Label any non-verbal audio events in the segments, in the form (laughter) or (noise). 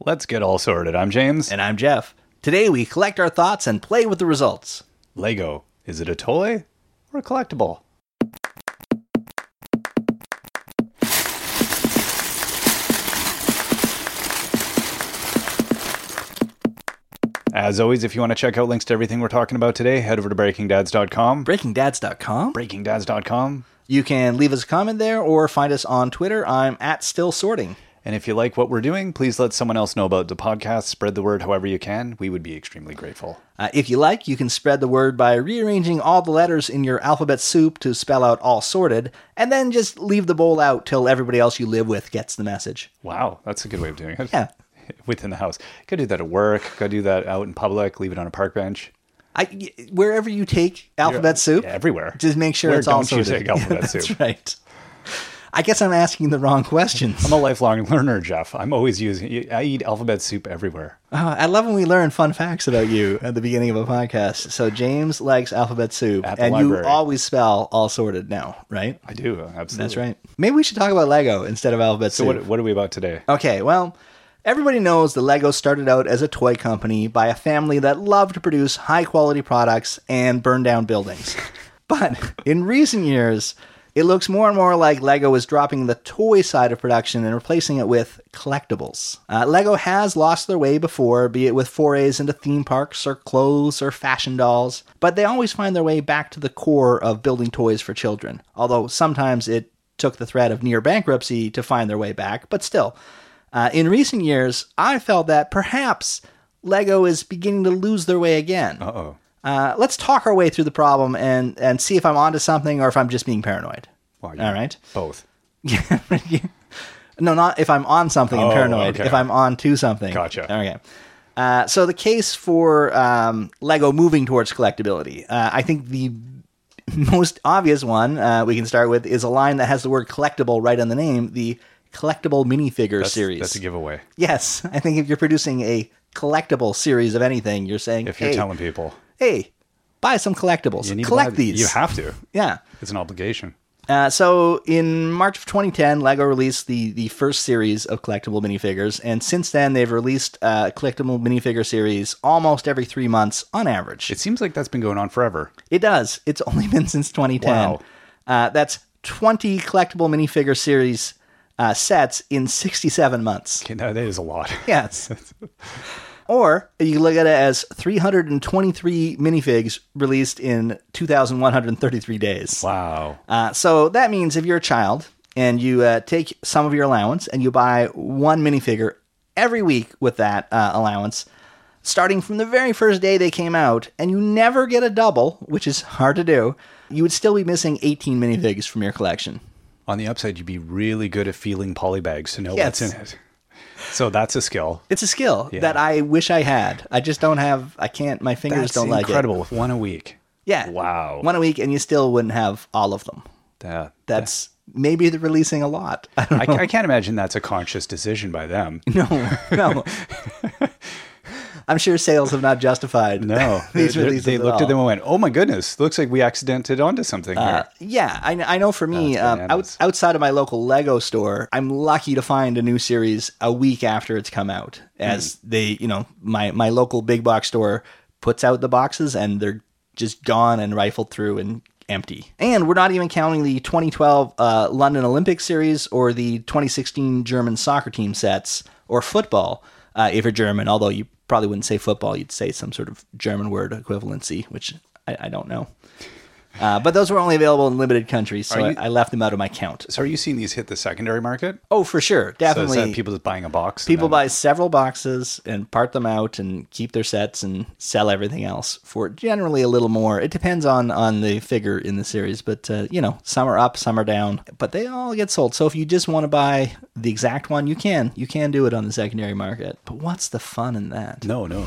Let's get all sorted. I'm James. And I'm Jeff. Today we collect our thoughts and play with the results. Lego. Is it a toy or a collectible? As always, if you want to check out links to everything we're talking about today, head over to breakingdads.com. BreakingDads.com. breakingdads.com. You can leave us a comment there or find us on Twitter. I'm at Still Sorting. And if you like what we're doing, please let someone else know about the podcast. Spread the word however you can. We would be extremely grateful. Uh, if you like, you can spread the word by rearranging all the letters in your alphabet soup to spell out all sorted, and then just leave the bowl out till everybody else you live with gets the message. Wow, that's a good way of doing it. Yeah. (laughs) Within the house. Go do that at work. Go do that out in public. Leave it on a park bench. I, wherever you take alphabet soup, Yeah, everywhere. just make sure Where it's all don't you sorted. take alphabet (laughs) Yeah, soup? That's right. I guess I'm asking the wrong questions. I'm a lifelong learner, Jeff. I'm always using. I eat alphabet soup everywhere. Uh, I love when we learn fun facts about you at the beginning of a podcast. So James likes alphabet soup, the and library. you always spell all sorted now, right? I do absolutely. That's right. Maybe we should talk about Lego instead of alphabet So soup. what, what are we about today? Okay, well, everybody knows that Lego started out as a toy company by a family that loved to produce high quality products and burn down buildings. (laughs) but in recent years, it looks more and more like Lego is dropping the toy side of production and replacing it with collectibles. Uh, Lego has lost their way before, be it with forays into theme parks or clothes or fashion dolls, but they always find their way back to the core of building toys for children, although sometimes it took the threat of near bankruptcy to find their way back, but still. Uh, in recent years, I felt that perhaps Lego is beginning to lose their way again. Uh oh. Uh, let's talk our way through the problem and, and see if I'm onto something or if I'm just being paranoid. You- All right. Both. (laughs) No, not if I'm on something and Oh, paranoid. okay. If I'm on to something. Gotcha. Okay. Uh, so the case for um, Lego moving towards collectability, uh, I think the most obvious one uh, we can start with is a line that has the word collectible right on the name, the collectible minifigure That's, series. that's a giveaway. Yes, (laughs) I think if you're producing a collectible series of anything, you're saying, If you're hey, telling people, hey, buy some collectibles, you need to collect buy- these. You have to. yeah. It's an obligation. Uh, so in March of 2010, Lego released the the first series of collectible minifigures, and since then they've released a collectible minifigure series almost every three months on average. It seems like that's been going on forever. It does. It's (laughs) only been since 2010. Wow. Uh, that's 20 collectible minifigure series uh, sets in 67 months. Okay, that is a lot. Yes. (laughs) or you look at it as 323 minifigs released in 2,133 days. Wow. Uh, so that means if you're a child and you uh, take some of your allowance and you buy one minifigure every week with that uh, allowance, starting from the very first day they came out, and you never get a double, which is hard to do, you would still be missing 18 minifigs from your collection. On the upside, you'd be really good at feeling polybags to know Yes. what's in it. So that's a skill. It's a skill Yeah. that I wish I had. I just don't have. I can't. My fingers That's don't like it. incredible with one a week. Yeah. Wow. One a week, and you still wouldn't have all of them. That, That's maybe they're releasing a lot. (laughs) I don't know. I, I can't imagine that's a conscious decision by them. No, no. (laughs) I'm sure sales have not justified No, (laughs) these They- they, releases. they looked at them and went, "Oh my goodness, looks like we accidented onto something Uh, yeah, I, I know for me, um, out, outside of my local Lego store, I'm lucky to find a new series a week after it's come out. As Hmm. they, you know, my, my local big box store puts out the boxes and they're just gone and rifled through and empty. And we're not even counting the 2012 uh, London Olympic series or the 2016 German soccer team sets or football, uh, if you're German, although you probably wouldn't say football, you'd say some sort of German word equivalency, which I, I don't know. Uh, but those were only available in limited countries, so you- I, I left them out of my count. So, are you seeing these hit the secondary market? Oh, for sure, So definitely. that people just buying a box? People then- buy several boxes and part them out and keep their sets and sell everything else for generally a little more. It depends on on the figure in the series, but uh, you know, some are up, some are down, but they all get sold. So if you just want to buy the exact one, you can. You can do it on the secondary market. But what's the fun in that? No, no.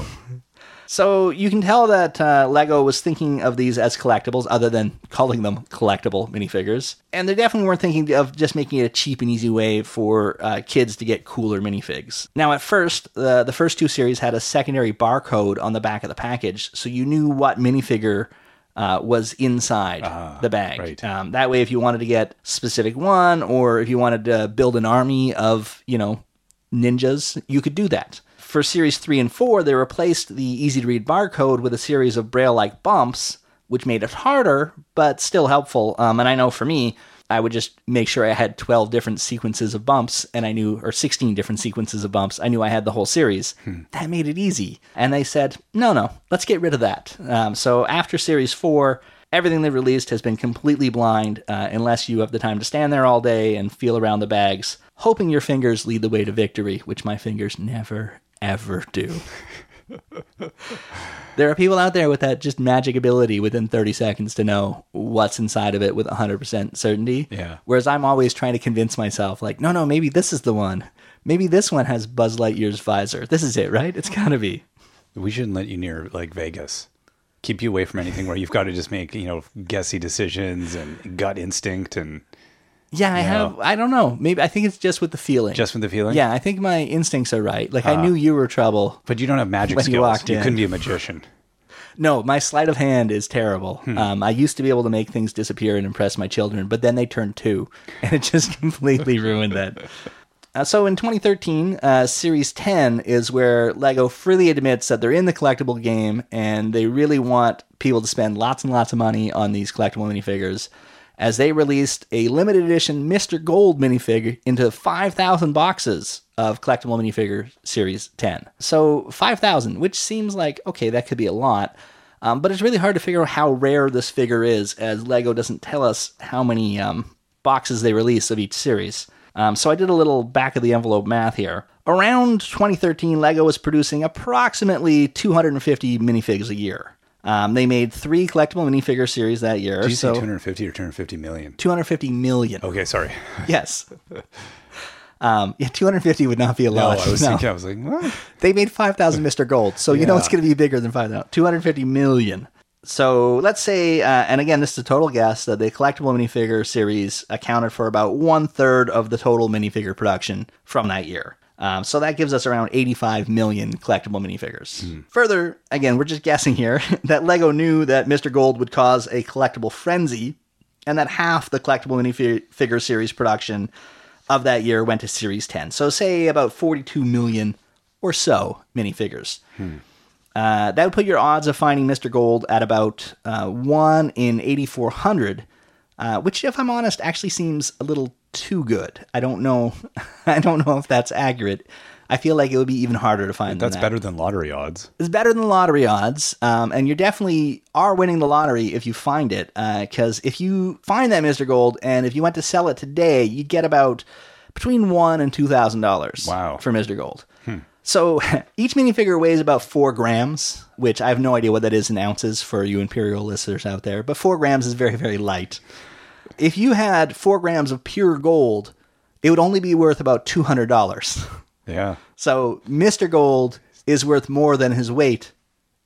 So you can tell that uh, Lego was thinking of these as collectibles, other than calling them collectible minifigures. And they definitely weren't thinking of just making it a cheap and easy way for uh, kids to get cooler minifigs. Now, at first, uh, the first two series had a secondary barcode on the back of the package, so you knew what minifigure. Uh, was inside the bag. right. Um, that way, if you wanted to get specific one, or if you wanted to build an army of, you know, ninjas, you could do that. For Series 3 and 4, they replaced the easy to read barcode with a series of braille like bumps, which made it harder, but still helpful. Um, and I know for me, I would just make sure I had 12 different sequences of bumps and I knew, or 16 different sequences of bumps. I knew I had the whole series. That made it easy. And they said, no, no, let's get rid of that. Um, so after Series 4, everything they released has been completely blind uh, unless you have the time to stand there all day and feel around the bags, hoping your fingers lead the way to victory, which my fingers never, ever do. there are people out there with that just magic ability within 30 seconds to know what's inside of it with 100% certainty. Yeah. Whereas I'm always trying to convince myself, like, no, no, maybe this is the one. Maybe this one has Buzz Lightyear's visor. This is it, right? It's gotta be. We shouldn't let you near like Vegas. Keep you away from anything where you've got to just make, you know, guessy decisions and gut instinct and Yeah, I have. I don't know. Maybe I think it's just with the feeling. just with the feeling. yeah, I think my instincts are right. Like I knew you were trouble. But you don't have magic When you skills. walked you in. couldn't be a magician. (laughs) No, my sleight of hand is terrible. Hmm. Um, I used to be able to make things disappear and impress my children, but then they turned two, (laughs) and it just (laughs) completely ruined that. Uh, so in 2013, uh, Series 10 is where LEGO freely admits that they're in the collectible game and they really want people to spend lots and lots of money on these collectible minifigures. As they released a limited edition Mr. Gold minifigure into 5,000 boxes of collectible minifigure Series 10. So 5,000, which seems like, okay, that could be a lot. Um, but it's really hard to figure out how rare this figure is, as LEGO doesn't tell us how many um, boxes they release of each series. Um, so I did a little back of the envelope math here. Around 2013, LEGO was producing approximately 250 minifigs a year. Um, they made three collectible minifigure series that year. Did you so say 250 or 250 million? 250 million. Okay, sorry. Yes. Um, yeah, 250 would not be a lot. No. I was (laughs) No. thinking, I was like, what? They made 5,000 Mr. Gold, so you know it's going to be bigger than 5,000. 250 million. So let's say, uh, and again, this is a total guess, that the collectible minifigure series accounted for about one third of the total minifigure production from that year. Um, so that gives us around 85 million collectible minifigures. Further, again, we're just guessing here, (laughs) that LEGO knew that Mr. Gold would cause a collectible frenzy, and that half the collectible minifigure series production of that year went to Series 10. So, say about 42 million or so minifigures. Uh, that would put your odds of finding Mr. Gold at about uh, 1 in 8,400, uh, which, if I'm honest, actually seems a little too good. I don't know. (laughs) I don't know if that's accurate. I feel like it would be even harder to find. That's than that. better than lottery odds. It's better than lottery odds, um, and you definitely are winning the lottery if you find it. Because if you find that Mr. Gold, and if you went to sell it today, you'd get about between one and two thousand dollars. Wow. for Mr. Gold. So (laughs) each minifigure weighs about four grams, which I have no idea what that is in ounces for you imperial listeners out there. But four grams is very very light. If you had four grams of pure gold, it would only be worth about two hundred dollars. (laughs) Yeah. So Mr. Gold is worth more than his weight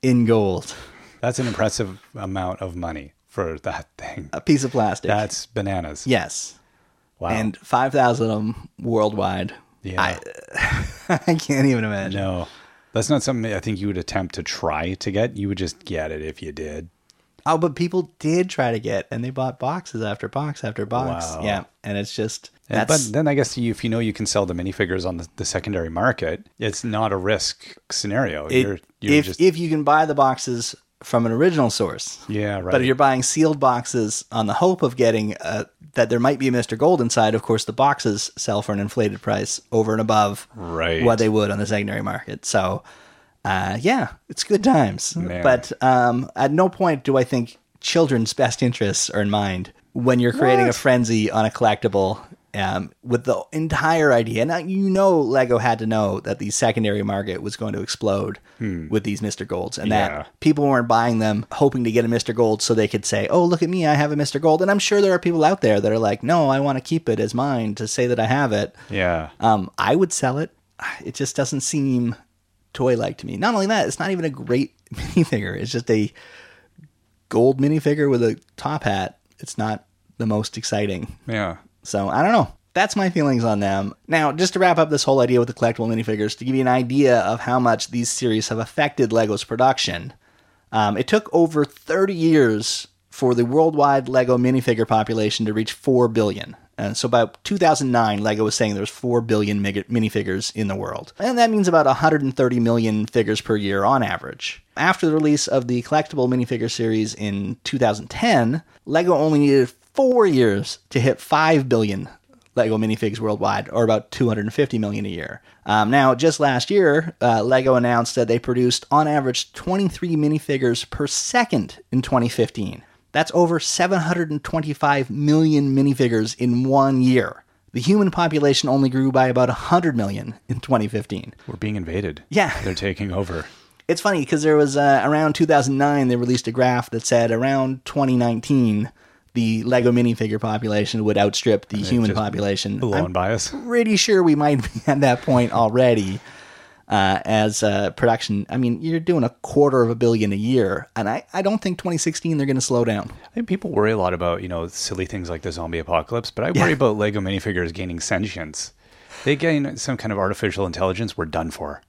in gold. That's an impressive amount of money for that thing. A piece of plastic. That's bananas. yes. Wow. And 5,000 of them worldwide. Yeah. I, (laughs) I can't even imagine. no. That's not something I think you would attempt to try to get. You would just get it if you did. Oh, but people did try to get, and they bought boxes after box after box. Wow. Yeah. And it's just, And- but then I guess you, if you know you can sell the minifigures on the, the secondary market, it's not a risk scenario. it- you're you're if, just if you can buy the boxes from an original source. yeah right. But if you're buying sealed boxes on the hope of getting uh, that there might be a Mr. Gold inside, of course, the boxes sell for an inflated price over and above Right. what they would on the secondary market. So, uh, yeah, it's good times. Man. But um, at no point do I think children's best interests are in mind when you're creating a frenzy on a collectible. Um, with the entire idea, now you know Lego had to know that the secondary market was going to explode with these Mr. Golds, and Hmm. Yeah. that people weren't buying them hoping to get a Mr. Gold so they could say, "Oh, look at me, I have a Mr. Gold." And I'm sure there are people out there that are like, "No, I want to keep it as mine to say that I have it." yeah. Um, I would sell it. It just doesn't seem toy-like to me. Not only that, it's not even a great (laughs) minifigure. It's just a gold minifigure with a top hat. It's not the most exciting. yeah. So I don't know. That's my feelings on them. Now, just to wrap up this whole idea with the collectible minifigures, to give you an idea of how much these series have affected Lego's production, um, it took over 30 years for the worldwide Lego minifigure population to reach 4 billion. And so by 2009, Lego was saying there was 4 billion minifigures in the world. And that means about 130 million figures per year on average. After the release of the collectible minifigure series in 2010, Lego only needed 4 years to hit 5 billion Lego minifigs worldwide, or about 250 million a year. Um, now, just last year, uh, Lego announced that they produced on average 23 minifigures per second in 2015. That's over 725 million minifigures in one year. The human population only grew by about 100 million in 2015. We're being invaded. Yeah. They're taking over. It's funny because there was uh, around 2009, they released a graph that said around 2019, the Lego minifigure population would outstrip the human population. Blowing I'm by us. pretty sure we might (laughs) be at that point already. Uh, as uh, production, I mean, you're doing a quarter of a billion a year, and I, I don't think 2016 they're going to slow down. I think people worry a lot about, you know, silly things like the zombie apocalypse, but I worry about Lego minifigures gaining sentience. They gain some kind of artificial intelligence, we're done for.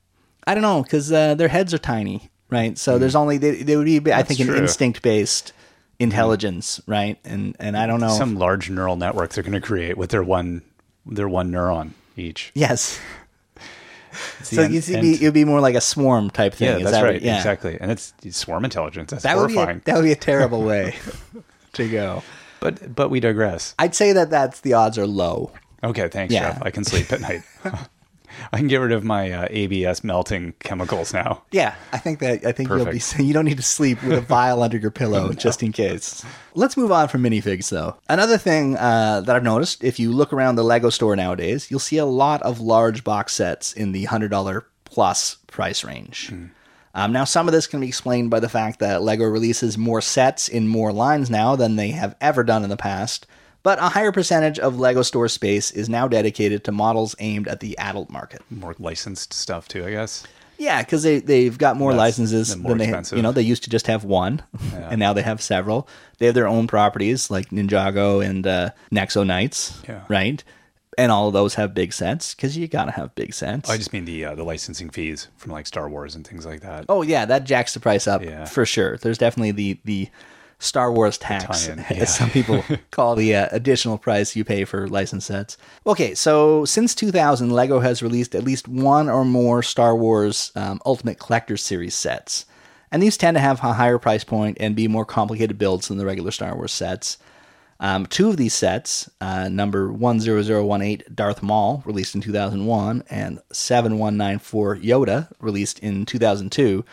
I don't know because uh, their heads are tiny, right? So there's only they, they would be, I think, an true. instinct based intelligence, right? And and I don't know. Some large neural networks they're going to create with their one their one neuron each. yes. So end- you see, end- it would be more like a swarm type thing. Yeah, is that's that what- right. yeah. Exactly. And it's, it's swarm intelligence. That's That would be a, that would be a terrible way (laughs) to go. But but we digress. I'd say that that's the odds are low. Okay, thanks, Yeah. Jeff. I can sleep at night. (laughs) I can get rid of my uh, ABS melting chemicals now. Yeah, I think that I think you'll be Perfect. (laughs) you don't need to sleep with a vial under your pillow (laughs) just in case. Let's move on from minifigs though. Another thing uh, that I've noticed, if you look around the Lego store nowadays, you'll see a lot of large box sets in the hundred dollar plus price range. Um, now, some of this can be explained by the fact that Lego releases more sets in more lines now than they have ever done in the past. But a higher percentage of Lego store space is now dedicated to models aimed at the adult market. More licensed stuff too, I guess. Yeah, because they they've got more That's- licenses more than they expensive. you know they used to just have one, (laughs) and now they have several. They have their own properties like Ninjago and uh, Nexo Knights, Yeah. right? And all of those have big sets because you gotta have big sets. I just mean the uh, the licensing fees from like Star Wars and things like that. oh yeah, that jacks the price up Yeah. for sure. There's definitely the the Star Wars tax, tie-in, (laughs) as some people (laughs) call the uh, additional price you pay for license sets. Okay, so since 2000, Lego has released at least one or more Star Wars um, Ultimate Collector Series sets. And these tend to have a higher price point and be more complicated builds than the regular Star Wars sets. Um, two of these sets, uh, number 10018 Darth Maul, released in 2001, and 7194 Yoda, released in 2002,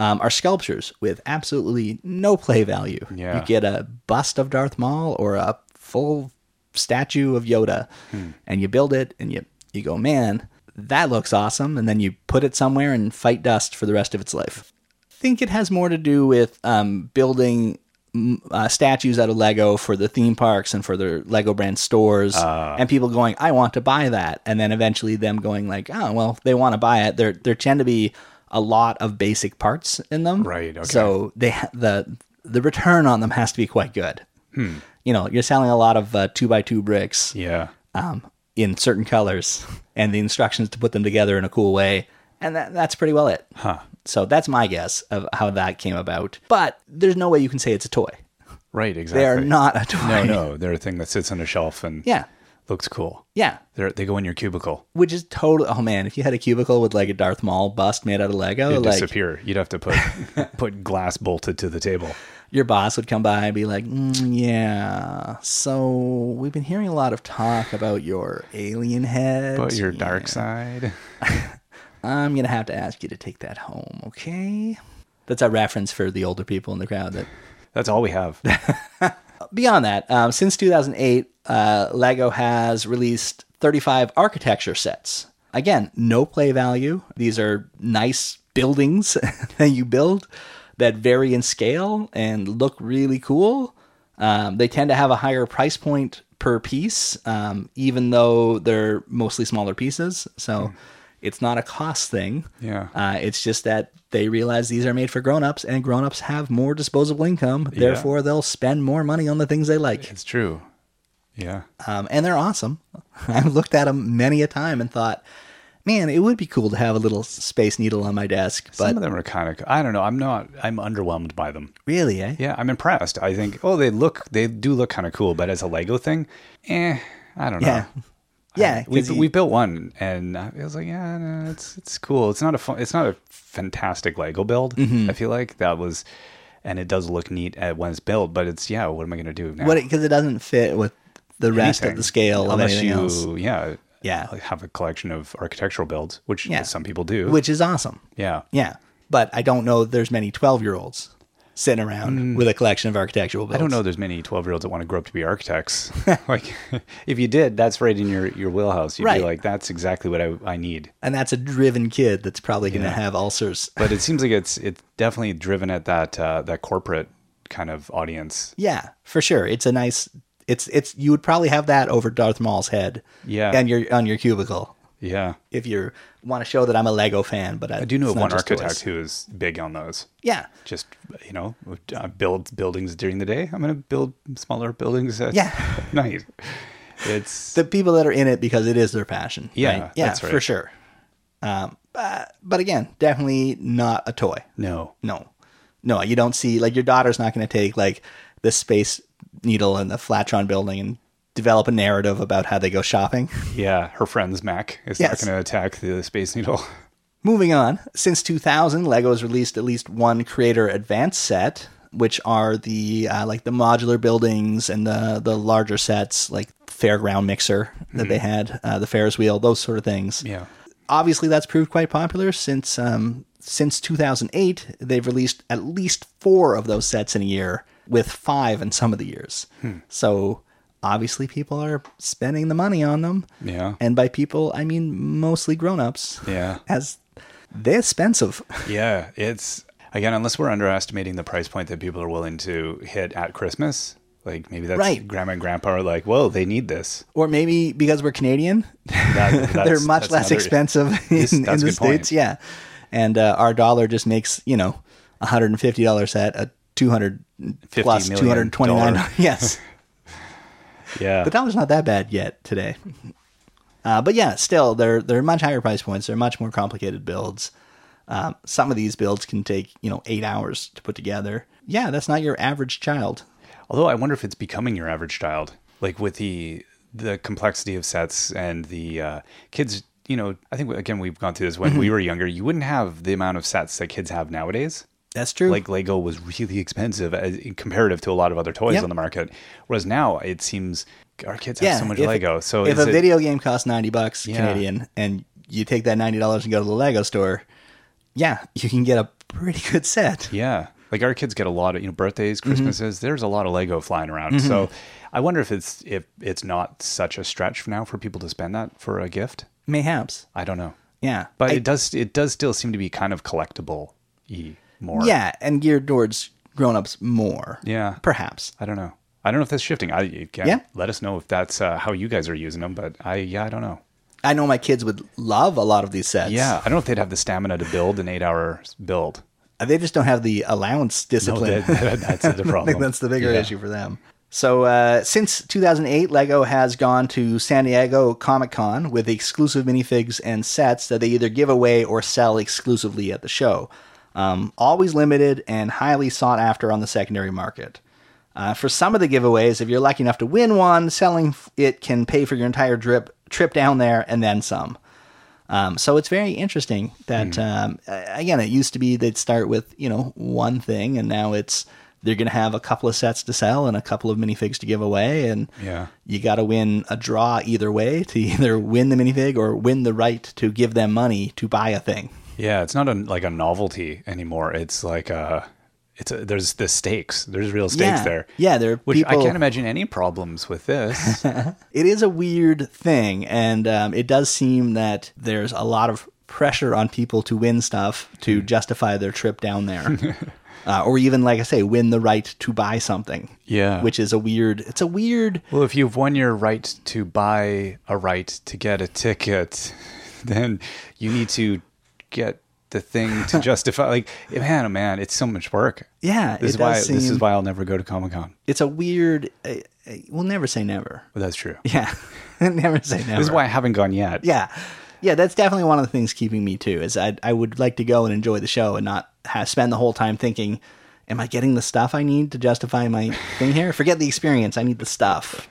um, are sculptures with absolutely no play value. Yeah. You get a bust of Darth Maul or a full statue of Yoda, and you build it, and you, you go, man, that looks awesome. And then you put it somewhere and fight dust for the rest of its life. I think it has more to do with um, building uh, statues out of Lego for the theme parks and for their Lego brand stores, and people going, "I want to buy that," and then eventually them going like, "Oh, well, they want to buy it." There, there tend to be a lot of basic parts in them, Right, okay. So they ha- the the return on them has to be quite good. You know, you're selling a lot of uh, two by two bricks Yeah. um, in certain colors, and the instructions to put them together in a cool way, and that, that's pretty well it. Huh. So that's my guess of how that came about. But there's no way you can say it's a toy. Right, exactly. They are not a toy. No, no. They're a thing that sits on a shelf and Yeah. Looks cool. Yeah. They're, they go in your cubicle. Which is total. Oh man, if you had a cubicle with like a Darth Maul bust made out of Lego, It'd like disappear. You'd have to put (laughs) put glass bolted to the table. your boss would come by and be like, mm, "Yeah, so we've been hearing a lot of talk about your alien head, But your Yeah. dark side. (laughs) I'm gonna have to ask you to take that home, okay?" That's a reference for the older people in the crowd that That's all we have. (laughs) beyond that, um, since 2008, uh, Lego has released 35 architecture sets. Again, no play value. These are nice buildings (laughs) that you build that vary in scale and look really cool. Um, they tend to have a higher price point per piece, um, even though they're mostly smaller pieces. So it's not a cost thing. Yeah. Uh, it's just that they realize these are made for grown-ups and grown-ups have more disposable income. Therefore, they'll spend more money on the things they like. It's true. Yeah. Um, and they're awesome. (laughs) I've looked at them many a time and thought, man, it would be cool to have a little space needle on my desk. But Some of them are kind of. I don't know. I'm not. I'm underwhelmed by them. really, eh? Yeah, I'm impressed. I think. Oh, they look. They do look kind of cool, but as a Lego thing, eh. I don't know. Yeah. (laughs) Yeah, we you- we built one, and I was like, yeah, no, it's it's cool. It's not a fun, it's not a fantastic Lego build. Mm-hmm. I feel like that was, and it does look neat at when it's built. But it's yeah, what am I going to do now? what because it doesn't fit with the rest of the scale of Unless anything you, else, yeah, Yeah. have a collection of architectural builds, which Yeah. some people do. which is awesome. yeah, Yeah, but I don't know there's many twelve year olds sitting around with a collection of architectural builds. Mm. I don't know. There's many 12 year olds that want to grow up to be architects. (laughs) like, if you did, that's right in your, your wheelhouse. You'd Right. be like, that's exactly what I, I need. and that's a driven kid that's probably going to Yeah. have ulcers. But it (laughs) seems like it's it's definitely driven at that uh, that corporate kind of audience. Yeah, for sure. It's a nice. It's it's you would probably have that over Darth Maul's head. Yeah. on your on your cubicle Yeah. if you want to show that I'm a Lego fan. But I, I do know it's of not one architect toys. who is big on those. Yeah, Just you know, uh, build buildings during the day. I'm going to build smaller buildings at Yeah. (laughs) night. It's (laughs) the people that are in it because it is their passion. Yeah, right? yeah, right. for sure. Um, but, but again, definitely not a toy. no. No, no, you don't see like your daughter's not going to take like the space needle and the Flatiron building and develop a narrative about how they go shopping. Yeah, her friend's Mac is Yes. not going to attack the Space Needle. (laughs) Moving on, since 2000, Lego has released at least one Creator Advance set, which are the uh, like the modular buildings and the the larger sets, like Fairground Mixer that they had, uh, the Ferris wheel, those sort of things. Yeah. Obviously, that's proved quite popular since um, since 2008. They've released at least four of those sets in a year, with five in some of the years. So obviously, people are spending the money on them. Yeah. And by people, I mean mostly grown-ups Yeah. (laughs) as they're expensive. (laughs) Yeah, it's again, unless we're underestimating the price point that people are willing to hit at Christmas. Like maybe that's Right. grandma and grandpa are like, whoa, they need this. or maybe because we're Canadian, (laughs) That- they're much less another- expensive in, in the good point. States. Yeah. And uh, our dollar just makes, you know, a $150 set, a 200 plus million 229 dollar. (laughs) Yes. Yeah. The dollar's not that bad yet today. Uh, but yeah, still, they're they're much higher price points. They're much more complicated builds. Um, some of these builds can take you know eight hours to put together. Yeah, that's not your average child. Although I wonder if it's becoming your average child, like with the the complexity of sets and the uh, kids. You know, I think again we've gone through this when Mm-hmm. we were younger. You wouldn't have the amount of sets that kids have nowadays. That's true. Like Lego was really expensive as, in comparative to a lot of other toys Yep. on the market, whereas now it seems our kids have so much if- Lego. So if a it- video game costs ninety bucks Yeah. Canadian, and you take that ninety dollars and go to the Lego store, yeah, you can get a pretty good set. Yeah. Like our kids get a lot of, you know, birthdays, Mm-hmm. Christmases, there's a lot of Lego flying around. So I wonder if it's if it's not such a stretch now for people to spend that for a gift. Mayhaps, I don't know. yeah, But I- it does it does still seem to be kind of collectible y more. yeah, and geared towards grown-ups more. Yeah. perhaps. I don't know. I don't know if that's shifting. I again, Yeah. let us know if that's uh, how you guys are using them, but I yeah, I don't know. I know my kids would love a lot of these sets. Yeah, I don't know if they'd have the stamina to build an 8-hour build. they just don't have the allowance No, discipline. (laughs) that, that's the (laughs) I problem. think that's the bigger Yeah. issue for them. So, uh, since 2008, Lego has gone to San Diego Comic Con with exclusive minifigs and sets that they either give away or sell exclusively at the show. Um, always limited and highly sought after on the secondary market. Uh, for some of the giveaways, if you're lucky enough to win one, selling it can pay for your entire drip, trip down there and then some. Um, so it's very interesting that um, again, it used to be they'd start with you know one thing, and now it's they're going to have a couple of sets to sell and a couple of minifigs to give away, and Yeah. you got to win a draw either way to (laughs) either win the minifig or win the right to give them money to buy a thing. Yeah, it's not a, like a novelty anymore. It's like a, it's a, there's the stakes. There's real stakes yeah, there. yeah, there are Which people. I can't imagine any problems with this. (laughs) it is a weird thing, and um, it does seem that there's a lot of pressure on people to win stuff Hmm. to justify their trip down there, (laughs) uh, or even, like I say, win the right to buy something. Yeah. which is a weird. It's a weird. well, if you've won your right to buy a right to get a ticket, (laughs) then you need to get the thing to (laughs) justify. Like, man, oh man, it's so much work. Yeah, This is why does this is why I'll never go to Comic Con. It's a weird. Uh, uh, we'll never say never. But that's true. (laughs) Yeah, (laughs) never say never. This is why I haven't gone yet. Yeah, yeah. That's definitely one of the things keeping me too. Is I I would like to go and enjoy the show and not have, spend the whole time thinking, "Am I getting the stuff I need to justify my thing here?" Forget the experience. I need the stuff.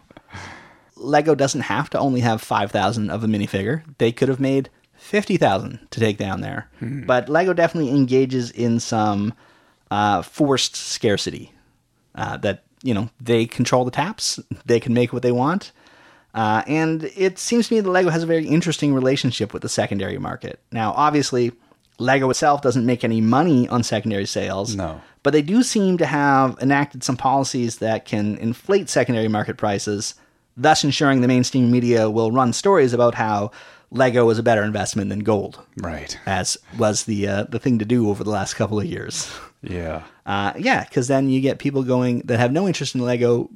Lego doesn't have to only have 5,000 of a minifigure. They could have made 50,000 to take down there. But Lego definitely engages in some uh, forced scarcity uh, that, you know, they control the taps, they can make what they want. Uh, and it seems to me that Lego has a very interesting relationship with the secondary market. Now, obviously, Lego itself doesn't make any money on secondary sales. No. But they do seem to have enacted some policies that can inflate secondary market prices, thus ensuring the mainstream media will run stories about how Lego is a better investment than gold, Right. as was the uh, the thing to do over the last couple of years. Yeah. Uh, yeah, because then you get people going that have no interest in Lego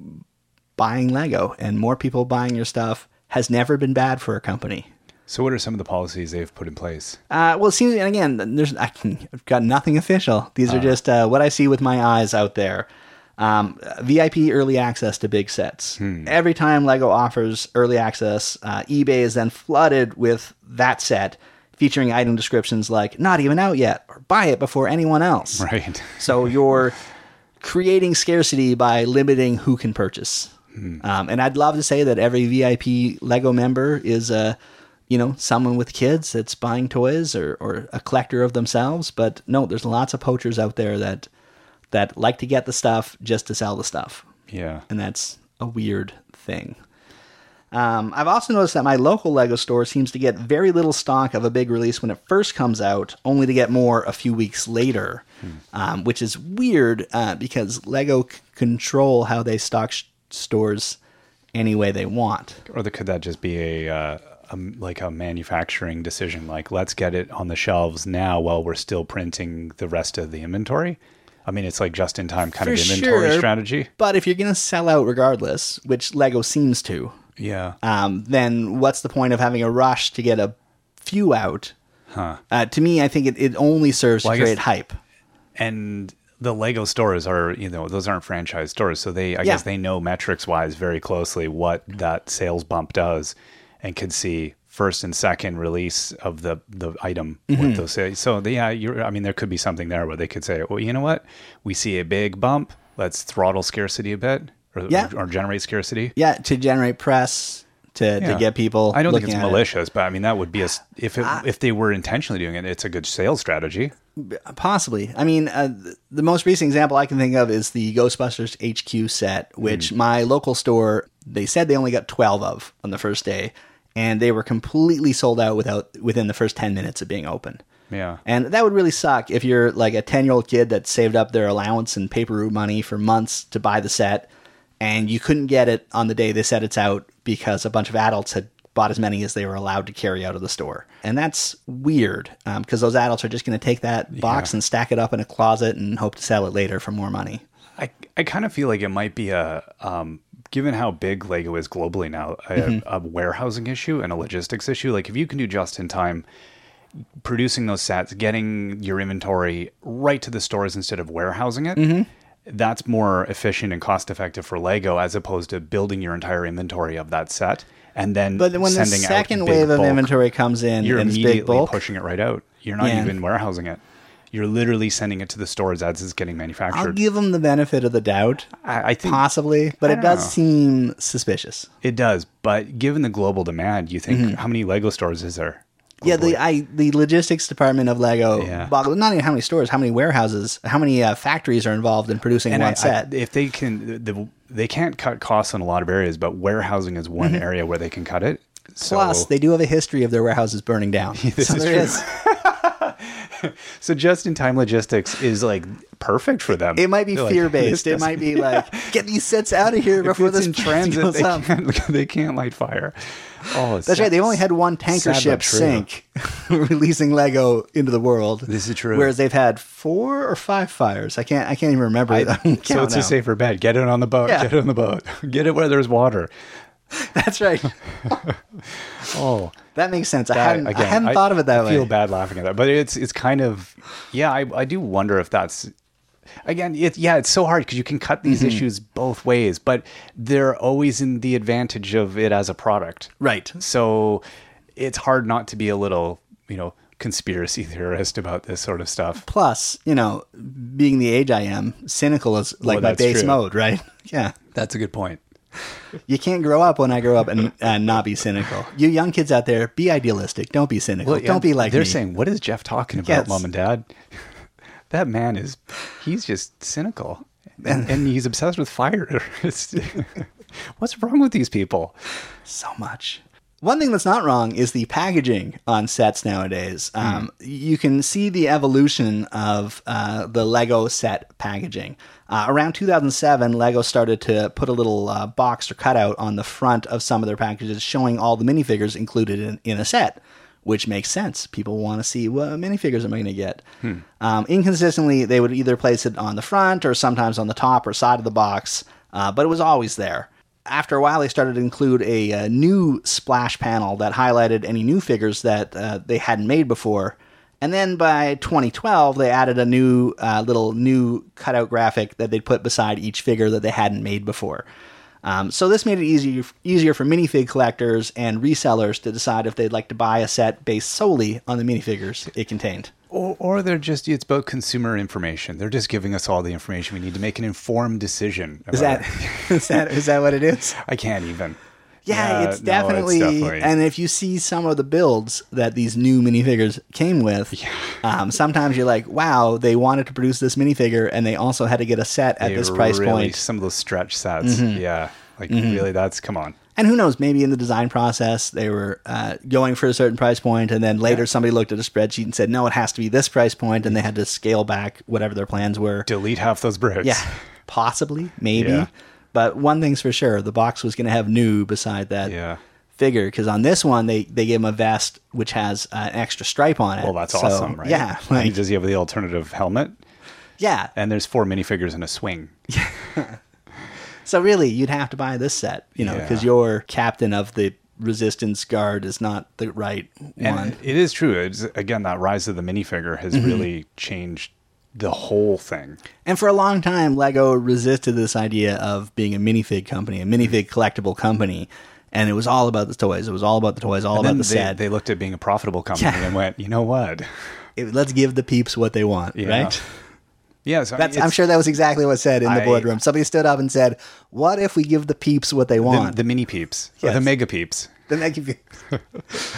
buying Lego, and more people buying your stuff has never been bad for a company. So, what are some of the policies they've put in place? Uh, well, it seems, and again, there's I can, I've got nothing official. These are just uh, what I see with my eyes out there. Um, VIP early access to big sets. Every time Lego offers early access, uh, eBay is then flooded with that set, featuring item descriptions like "not even out yet" or "buy it before anyone else." Right. (laughs) So you're creating scarcity by limiting who can purchase. Um, and I'd love to say that every VIP Lego member is a, you know, someone with kids that's buying toys or, or a collector of themselves. But no, there's lots of poachers out there that that like to get the stuff just to sell the stuff, Yeah. and that's a weird thing. Um, I've also noticed that my local Lego store seems to get very little stock of a big release when it first comes out, only to get more a few weeks later, um, which is weird uh, because Lego c- control how they stock sh- stores any way they want. Or the, could that just be a, uh, a like a manufacturing decision? Like, let's get it on the shelves now while we're still printing the rest of the inventory. I mean, it's like just in time kind For of inventory sure. strategy. But if you're going to sell out regardless, which Lego seems to, Yeah. um, then what's the point of having a rush to get a few out? Huh. Uh, to me, I think it, it only serves Well, to create hype. and the Lego stores are, you know, those aren't franchise stores, so they, I Yeah. guess, they know metrics wise very closely what that sales bump does, and can see first and second release of the the item Mm-hmm. those sales. So yeah, you're, I mean, there could be something there where they could say, well, you know what, we see a big bump, let's throttle scarcity a bit, or, Yeah. or, generate scarcity. Yeah, to generate press, to, to get people. I don't think it's at it. malicious, but I mean that would be a if it, if they were intentionally doing it, it's a good sales strategy. Possibly. I mean, uh, the most recent example I can think of is the Ghostbusters HQ set, which Hmm. my local store they said they only got twelve of on the first day, and they were completely sold out without within the first ten minutes of being open. Yeah. And that would really suck if you're like a 10 year old kid that saved up their allowance and paper route money for months to buy the set, and you couldn't get it on the day they said it's out because a bunch of adults had bought as many as they were allowed to carry out of the store. And that's weird because those adults are just going to take that box Yeah. and stack it up in a closet and hope to sell it later for more money. I, I kind of feel like it might be a um, given how big Lego is globally now, a, Mm-hmm. a warehousing issue and a logistics issue. Like if you can do just in time producing those sets, getting your inventory right to the stores instead of warehousing it, Mm-hmm. that's more efficient and cost effective for Lego as opposed to building your entire inventory of that set and then But when the sending out second wave of inventory comes in you're and it's big immediately bulk, pushing it right out. You're not Yeah. even warehousing it. You're literally sending it to the stores as it's getting manufactured. I'll give them the benefit of the doubt, I, I think possibly, but it does know. seem suspicious. It does, but given the global demand, you think how many Lego stores is there? Mm-hmm. Yeah, the I the logistics department of Lego, Yeah. boggle- not even how many stores, how many warehouses, how many uh, factories are involved in producing and one I, set. if they can, the, they can't cut costs in a lot of areas, but warehousing is one area where they can cut it. So, Mm-hmm. Plus, they do have a history of their warehouses burning down. (laughs) This so is there true. is- (laughs) (laughs) so just in time logistics is like perfect for them. It might be They're like, fear based. it might be like (laughs) get these sets out of here if before this in transit, they up. can't, (laughs) they can't light fire. Oh, That's right. They've only had one tanker ship sink, releasing Lego into the world. This is true. Whereas they've had four or five fires. I can't. I can't even remember. I, so it's a safer bet. Get it on the boat. Yeah. Get it on the boat. Get it where there's water. (laughs) That's right. (laughs) Oh, That makes sense. I that- hadn't. I hadn't thought of it that I way. I feel bad laughing at that, but it's it's kind of yeah. I I do wonder if that's again. It, yeah, it's so hard because you can cut these Mm-hmm. issues both ways, but they're always in the advantage of it as a product. Right. So it's hard not to be a little you know conspiracy (laughs) theorist about this sort of stuff. Plus, you know, being the age I am, cynical is like my base true. mode, right? Yeah. That's a good point. You can't grow up when I grow up and not be cynical. You young kids out there, be idealistic. Don't be cynical. yeah, Don't be like they're me. saying. What is Jeff talking about, Yes. mom and dad? (laughs) that man is he's just cynical, and, and he's obsessed with fire. (laughs) What's wrong with these people? so much. One thing that's not wrong is the packaging on sets nowadays. Um, You can see the evolution of uh, the Lego set packaging. Uh, around 2007, Lego started to put a little uh, box or cutout on the front of some of their packages showing all the minifigures included in, in a set, which makes sense. People want to see what minifigures am I going to get. Um, inconsistently, they would either place it on the front or sometimes on the top or side of the box, uh, but it was always there after a while, they started to include a, uh new splash panel that highlighted any new figures that uh, they hadn't made before. And then by 2012, they added a new uh, little new cutout graphic that they'd put beside each figure that they hadn't made before. Um, so this made it easier easier for minifig collectors and resellers to decide if they'd like to buy a set based solely on the minifigures it contained. Or, or they're just it's about consumer information. They're just giving us all the information we need to make an informed decision. Is that (laughs) is that is that what it is? (laughs) I can't even. Yeah, it's, no, definitely, definitely- And if you see some of the builds that these new minifigures came with, (laughs) um, sometimes you're like, "Wow, they wanted to produce this minifigure, and they also had to get a set at They this price really, point." Mm-hmm. Some of those stretch sets. Yeah. Like really that's come on. And who knows? Maybe in the design process, they were uh, going for a certain price point, and then later somebody looked at a spreadsheet and said, "No, it has to be this price point," and they had to scale back whatever their plans were. Delete half those bricks. Yeah, possibly, maybe. Yeah. But one thing's for sure: the box was going to have new beside that Yeah. figure. Because on this one, they they gave him a vest which has uh, an extra stripe on it. Well, that's So, awesome, right? Yeah, like, does he have the alternative helmet? yeah. And there's four minifigures in a swing. (laughs) (laughs) So really, you'd have to buy this set, you know, because Yeah. your captain of the resistance guard is not the right And one. it is true. It's, again, that rise of the minifigure has Mm-hmm. really changed the whole thing. And for a long time, Lego resisted this idea of being a minifig company, a minifig collectible company. And it was all about the toys. It was all about the toys, all And about the they, set. they looked at being a profitable company Yeah. and went, you know what? (laughs) It- let's give the peeps what they want, Yeah. right? Yeah, so I mean, That's, I'm it's- sure that was exactly what said in the I- boardroom. Somebody stood up and said, "What if we give the peeps what they want?" the mini peeps Yes. (laughs) the mega peeps. the mega peeps."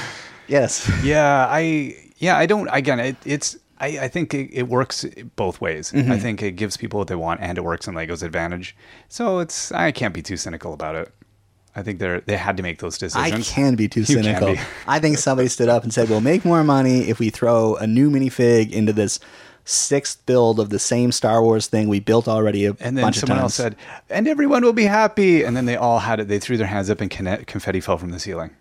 yes. Yeah, I yeah, I don't. Again, it, it's I, I think it, it works both ways. Mm-hmm. I think it gives people what they want, and it works in Lego's advantage. So it's I can't be too cynical about it. I think they're they had to make those decisions. I can be too (laughs) You cynical. be. I think somebody stood up and said, "We'll make more money if we throw a new minifig into this sixth build of the same Star Wars thing we built already a And then bunch someone of else said, "And everyone will be happy." And then they all had it. They threw their hands up, and confetti fell from the ceiling,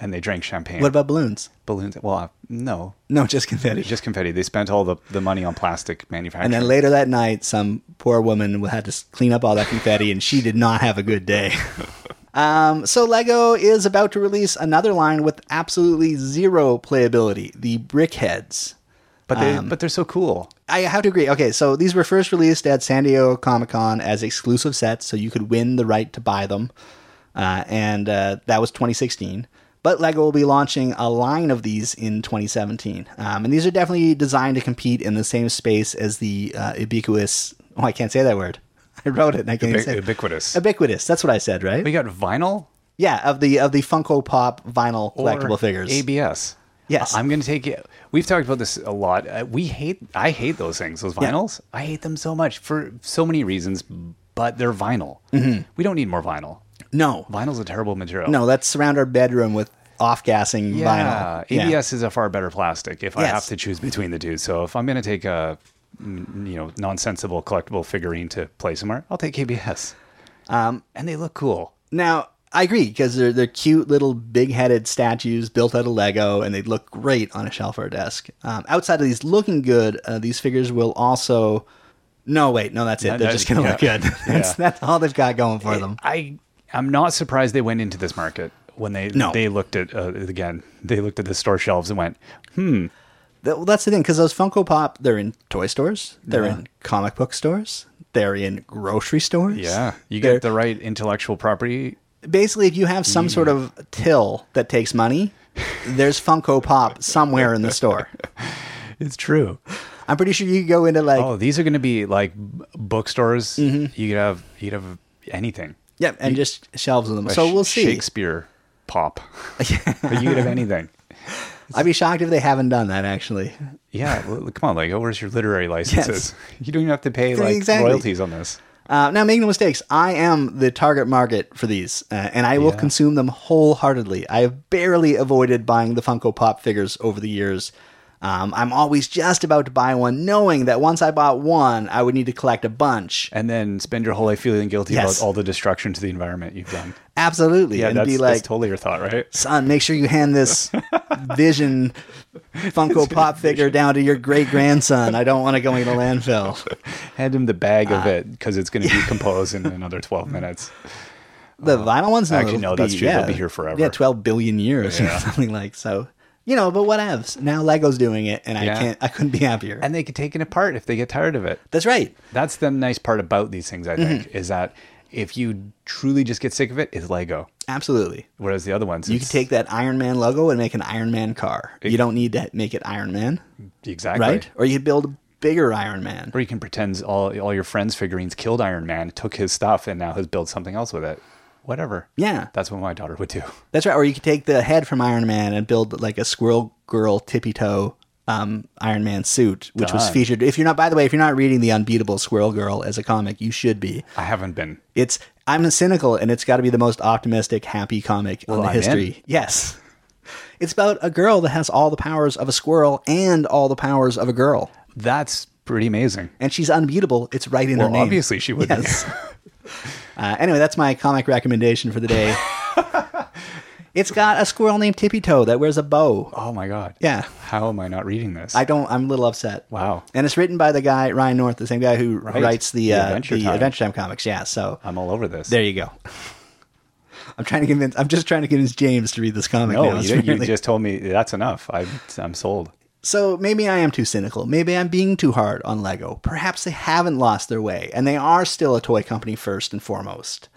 and they drank champagne. "What about balloons?" balloons? Well, uh, no, No, just confetti. just confetti. They spent all the, the money on plastic manufacturing. and then later that night, some poor woman had to clean up all that confetti, and she did not have a good day. (laughs) um, so Lego is about to release another line with absolutely zero playability: the BrickHeadz. But they um, but they're so cool. I have to agree. Okay, so these were first released at San Diego Comic Con as exclusive sets, so you could win the right to buy them, uh, and uh, that was 2016. But Lego will be launching a line of these in 2017, um, and these are definitely designed to compete in the same space as the uh, ubiquitous. Oh, I can't say that word. (laughs) I wrote it. And I can't say it. ubiquitous. Ubiquitous. That's what I said, right? we got vinyl Yeah, of the of the Funko Pop vinyl or collectible figures. ABS. Yes. I'm going to take it. We've talked about this a lot. Uh, we hate. I hate those things. Those Yeah. vinyls. I hate them so much for so many reasons. But they're vinyl. Mm-hmm. We don't need more vinyl. no, Vinyl's a terrible material. no, let's surround our bedroom with off-gassing Yeah, vinyl. ABS is a far better plastic if I have to choose between the two. So if I'm going to take a you know nonsensical collectible figurine to play somewhere, I'll take ABS. Um, and they look cool. Now, I agree because they're they're cute little big-headed statues built out of Lego, and they look great on a shelf or a desk. Um, outside of these looking good, uh, these figures will also. No, wait, no, that's it. No, They're no, just going to look good. (laughs) that's, Yeah. that's all they've got going for them. I I'm not surprised they went into this market when they No. they looked at uh, again they looked at the store shelves and went hmm That- well, that's the thing because those Funko Pop, they're in toy stores, they're Yeah. in comic book stores, they're in grocery stores. yeah you They're- get the right intellectual property basically if you have some sort of till that takes money, there's Funko Pop somewhere in the store. (laughs) it's true I'm pretty sure you could go into like oh these are going to be like b- bookstores Mm-hmm. you could have you could have anything Yep, and just shelves of them. So we'll see. Shakespeare pop. (laughs) But you could have anything. I'd be shocked if they haven't done that actually. Yeah, well, come on, Lego. Where's your literary (laughs) licenses? You don't even have to pay like exactly. royalties on this. Uh, now, make no mistakes, I am the target market for these, uh, and I will Yeah. consume them wholeheartedly. I have barely avoided buying the Funko Pop figures over the years. Um, I'm always just about to buy one, knowing that once I bought one, I would need to collect a bunch. And then spend your whole life feeling guilty Yes. about all the destruction to the environment you've done. Absolutely, Yeah, and that's, be that's totally your thought, right? son, make sure you hand this (laughs) Vision Funko Pop figure down to your great grandson. I don't want to go in the landfill. (laughs) Hand him the bag Uh, of it because it's going to decompose in another 12 minutes. The vinyl ones, no, Uh, Actually, no, that's be- true. They'll be here forever. Yeah, twelve billion years Yeah. or (laughs) something like so. You know, but whatevs. Now Lego's doing it, and I can't. I couldn't be happier. And they can take it apart if they get tired of it. That's right. That's the nice part about these things, I think, Mm-hmm. is that if you truly just get sick of it, it's Lego. Absolutely. Whereas the other ones, You can take that Iron Man logo and make an Iron Man car. you don't need to make it Iron Man, exactly right? Or you could build a bigger Iron Man. Or you can pretend all all your friends' figurines killed Iron Man, took his stuff, and now has built something else with it. Whatever. Yeah, That's what my daughter would do. that's right. Or you could take the head from Iron Man and build like a Squirrel Girl tippy toe um, Iron Man suit, which was featured. If you're not, by the way, if you're not reading the Unbeatable Squirrel Girl as a comic, you should be. I haven't been. It's I'm cynical, and it's got to be the most optimistic, happy comic on the I'm history. in. Yes, it's about a girl that has all the powers of a squirrel and all the powers of a girl, That's pretty amazing. and she's unbeatable. It's right in Well, her name. obviously she would be. Yes. (laughs) uh, anyway, that's my comic recommendation for the day. (laughs) it's got a squirrel named Tippy Toe that wears a bow. Oh my god. Yeah. How am I not reading this? I don't. I'm a little upset. Wow. And it's written by the guy Ryan North, the same guy who Right. writes the The uh, Adventure the Time. Adventure Time comics. Yeah. So I'm all over this. There you go. (laughs) I'm trying to convince. I'm just trying to convince James to read this comic. now. no, It's you, you really- just told me that's enough. I'm I'm sold. So maybe I am too cynical. Maybe I'm being too hard on Lego. Perhaps they haven't lost their way, and they are still a toy company first and foremost.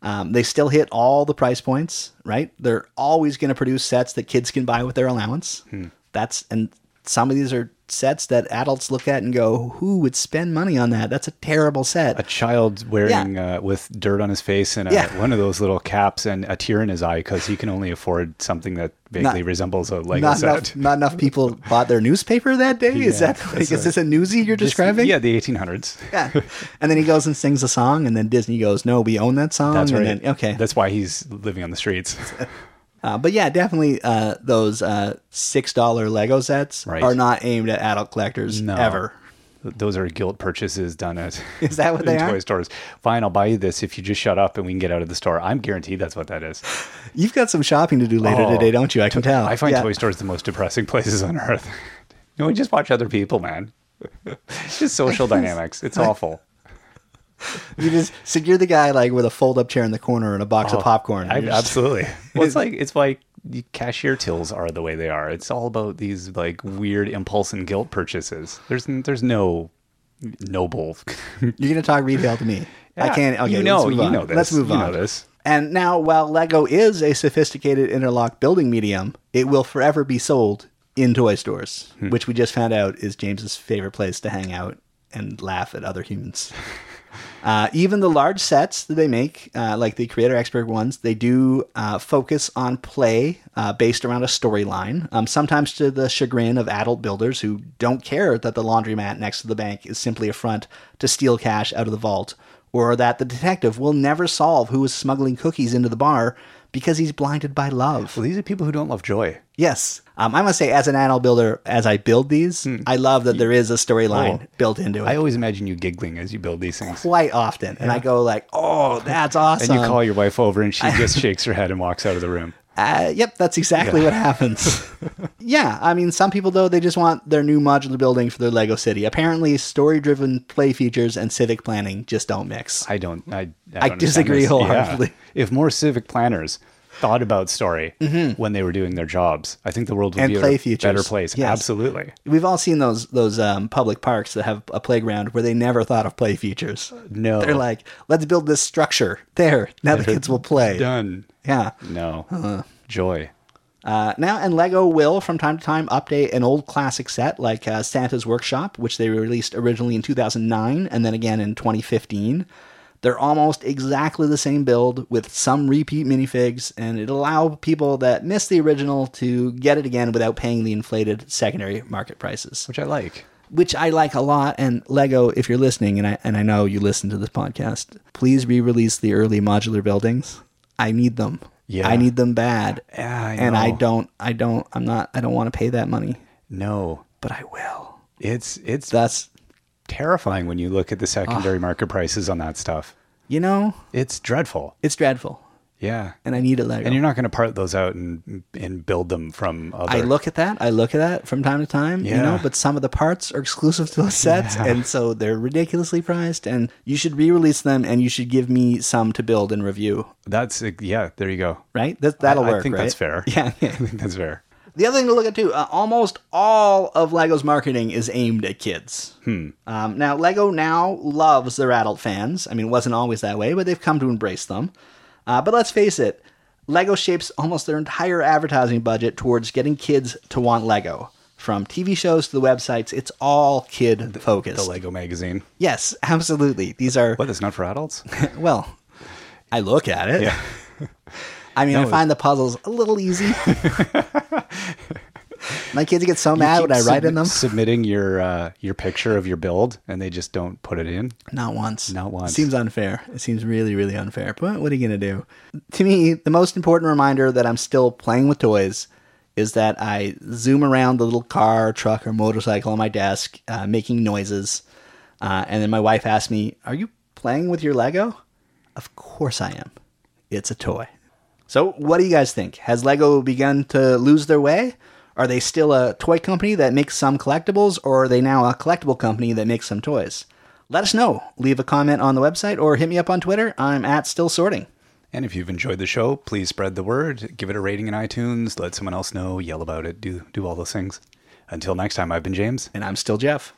Um, they still hit all the price points, right? They're always going to produce sets that kids can buy with their allowance. Hmm. That's and some of these are sets that adults look at and go, "Who would spend money on that? That's a terrible set." A child wearing uh, with dirt on his face and a, Yeah. one of those little caps and a tear in his eye because he can only afford something that vaguely Not- resembles a Lego not set. enough, not enough people bought their newspaper that day. Is Yeah, that like, that's is this a newsie you're describing? Yeah, the 1800s. Yeah. And then he goes and sings a song, and then Disney goes, "No, we own that song." That's and right. Then, okay. That's why he's living on the streets. (laughs) Uh, but yeah, definitely uh, those uh, six dollar Lego sets Right. are not aimed at adult collectors No. ever. Those are guilt purchases done at (laughs) Is that what they (laughs) in are? toy stores. Fine, I'll buy you this if you just shut up and we can get out of the store. I'm guaranteed that's what that is. (laughs) You've got some shopping to do later Oh, today, don't you? I can tell. I find Yeah. toy stores the most depressing places on earth. You know, we just watch other people, man. It's just social dynamics. It's awful. You just so you're the guy like with a fold up chair in the corner and a box of popcorn. Oh, I, just- absolutely. (laughs) Well, it's like it's like cashier tills are the way they are. It's all about these like weird impulse and guilt purchases. There's there's no noble. (laughs) You're gonna talk retail to me. I can't. Okay, you know, you on. know this. Let's move You on. know this. And now, while Lego is a sophisticated interlock building medium, it will forever be sold in toy stores, Hmm. which we just found out is James's favorite place to hang out and laugh at other humans. (laughs) Uh, even the large sets that they make, uh, like the Creator Expert ones, they do uh, focus on play uh, based around a storyline, um, sometimes to the chagrin of adult builders who don't care that the laundromat next to the bank is simply a front to steal cash out of the vault, or that the detective will never solve who is smuggling cookies into the bar because he's blinded by love. Well, these are people who don't love joy. Yes. Um, I must say, as an adult builder, as I build these, I love that there is a storyline Oh. built into it I always imagine you giggling as you build these things. quite often. And I go like, oh, that's awesome. And you call your wife over and she (laughs) just shakes her head and walks out of the room. Uh, yep, that's exactly what happens. (laughs) yeah, I mean, some people though they just want their new modular building for their Lego city. Apparently, story-driven play features and civic planning just don't mix. I don't. I, I, I don't understand disagree wholeheartedly. Yeah. If more civic planners thought about story when they were doing their jobs, I think the world would Mm-hmm. And be play a features. better place. Yes. Absolutely. We've all seen those those um, public parks that have a playground where they never thought of play features. No. They're like, let's build this structure there. Now the kids will play. Done. Yeah. No. Joy. Uh, now, and Lego will from time to time update an old classic set like uh, Santa's Workshop, which they released originally in 2009 and then again in 2015. They're almost exactly the same build with some repeat minifigs, and it allow people that missed the original to get it again without paying the inflated secondary market prices, which I like. which I like a lot. And Lego, if you're listening, and I and I know you listen to this podcast, please re-release the early modular buildings. I need them. Yeah. I need them bad. Yeah, I and I don't. I don't. I'm not. I don't want to pay that money, No, but I will. it's it's That's terrifying when you look at the secondary ah. market prices on that stuff. you know, It's dreadful. it's dreadful, Yeah. and I need a Lego. And you're not going to part those out and and build them from other. I look at that. I look at that from time to time, you know, but some of the parts are exclusive to those sets, Yeah. and so they're ridiculously priced. And you should re-release them, and you should give me some to build and review. That's yeah. There you go. Right? That that'll I work. I think right? that's fair. Yeah. (laughs) I think that's fair. The other thing to look at too, uh, almost all of Lego's marketing is aimed at kids. Um, now, Lego now loves their adult fans. I mean, it wasn't always that way, but they've come to embrace them. Uh, but let's face it, Lego shapes almost their entire advertising budget towards getting kids to want Lego. From TV shows to the websites, it's all kid focused. The Lego magazine. yes, absolutely. These are What? It's not for adults. (laughs) well, I look at it. Yeah. (laughs) I mean, I find the puzzles a little easy. (laughs) My kids get so mad when I write in them. Submitting your uh, your picture of your build, and they just don't put it in. Not once. Not once. Seems unfair. It seems really, really unfair. But what are you going to do? To me, the most important reminder that I'm still playing with toys is that I zoom around the little car, truck, or motorcycle on my desk, uh, making noises. Uh, and then my wife asks me, Are you playing with your Lego? Of course I am. It's a toy. So, what do you guys think? Has Lego begun to lose their way? Are they still a toy company that makes some collectibles, or are they now a collectible company that makes some toys? Let us know. Leave a comment on the website or hit me up on Twitter. I'm at Still Sorting. And if you've enjoyed the show, please spread the word. Give it a rating in iTunes. Let someone else know. Yell about it. Do do all those things. Until next time, I've been James. And I'm still Jeff.